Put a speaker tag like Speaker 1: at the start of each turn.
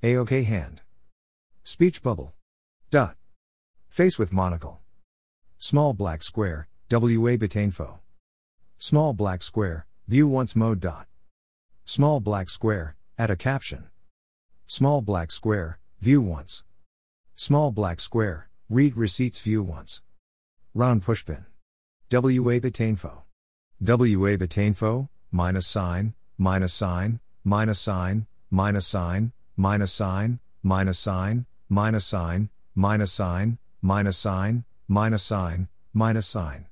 Speaker 1: A-OK hand. Speech bubble. Dot. Face with monocle. Small black square, WA info. Small black square, view once mode dot. Small black square, add a caption. Small black square, view once. Small black square, read receipts view once. Round pushpin. WA info. WA info, minus sign, minus sign, minus sign, minus sign, minus sign, minus sign, minus sign, minus sign, minus sign, minus sign, minus sign.